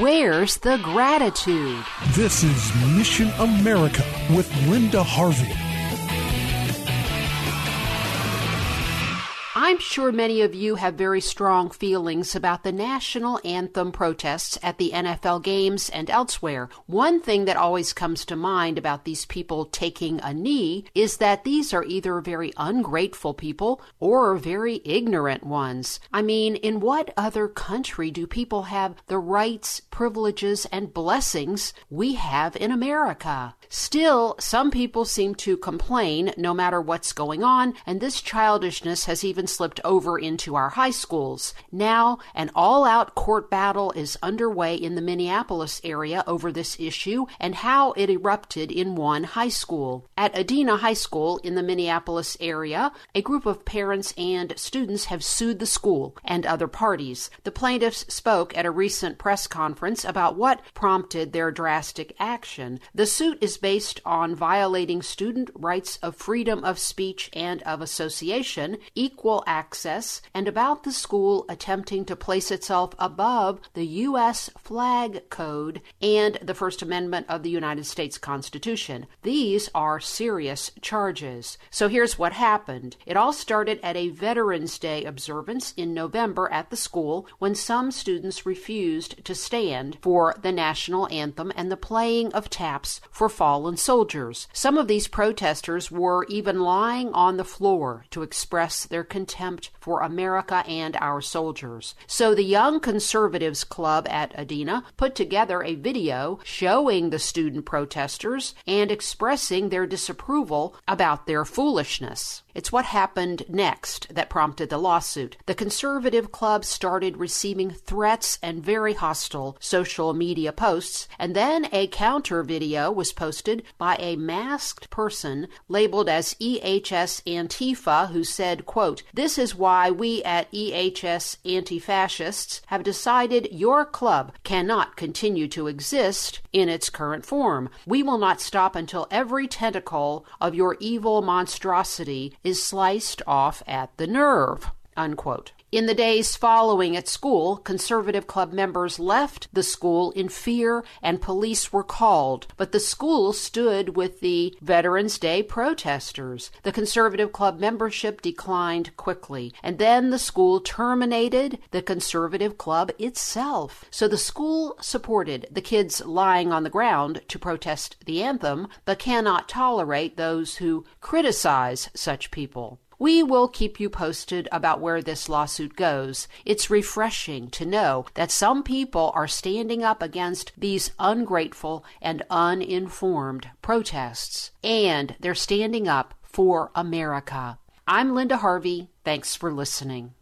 Where's the gratitude? This is Mission America with Linda Harvey. I'm sure many of you have very strong feelings about the national anthem protests at the NFL games and elsewhere. One thing that always comes to mind about these people taking a knee is that these are either very ungrateful people or very ignorant ones. I mean, in what other country do people have the rights, privileges, and blessings we have in America? Still, some people seem to complain no matter what's going on, and this childishness has even slipped over into our high schools. Now, an all out court battle is underway in the Minneapolis area over this issue and how it erupted in one high school. At Edina High School in the Minneapolis area, a group of parents and students have sued the school and other parties. The plaintiffs spoke at a recent press conference about what prompted their drastic action. The suit is based on violating student rights of freedom of speech and of association, equal access, and about the school attempting to place itself above the U.S. flag code and the First Amendment of the United States Constitution. These are serious charges. So here's what happened it all started at a Veterans Day observance in November at the school when some students refused to stand for the national anthem and the playing of taps for fallen soldiers. Some of these protesters were even lying on the floor to express their contempt for America and our soldiers. So the Young Conservatives Club at Edina put together a video showing the student protesters and expressing their disapproval about their foolishness. It's what happened next that prompted the lawsuit. The conservative club started receiving threats and very hostile social media posts, and then a counter video was posted by a masked person labeled as EHS Antifa who said, quote, This is why we at EHS Anti-Fascists have decided your club cannot continue to exist in its current form. We will not stop until every tentacle of your evil monstrosity is sliced off at the nerve. Unquote. In the days following at school, conservative club members left the school in fear and police were called, but the school stood with the Veterans Day protesters. The conservative club membership declined quickly, and then the school terminated the conservative club itself. So the school supported the kids lying on the ground to protest the anthem, but cannot tolerate those who criticize such people. We will keep you posted about where this lawsuit goes. It's refreshing to know that some people are standing up against these ungrateful and uninformed protests, and they're standing up for America. I'm Linda Harvey. Thanks for listening.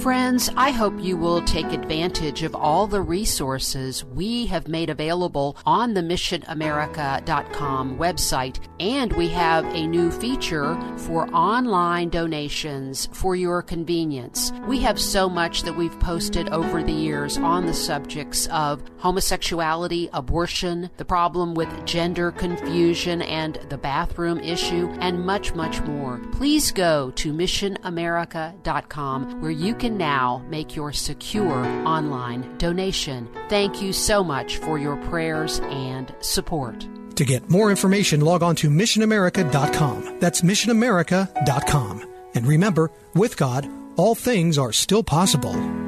Friends, I hope you will take advantage of all the resources we have made available on the missionamerica.com website. And we have a new feature for online donations for your convenience. We have so much that we've posted over the years on the subjects of homosexuality, abortion, the problem with gender confusion and the bathroom issue, and much, much more. Please go to missionamerica.com where you can now make your secure online donation. Thank you so much for your prayers and support. To get more information, log on to missionamerica.com. That's missionamerica.com. And remember, with God, all things are still possible.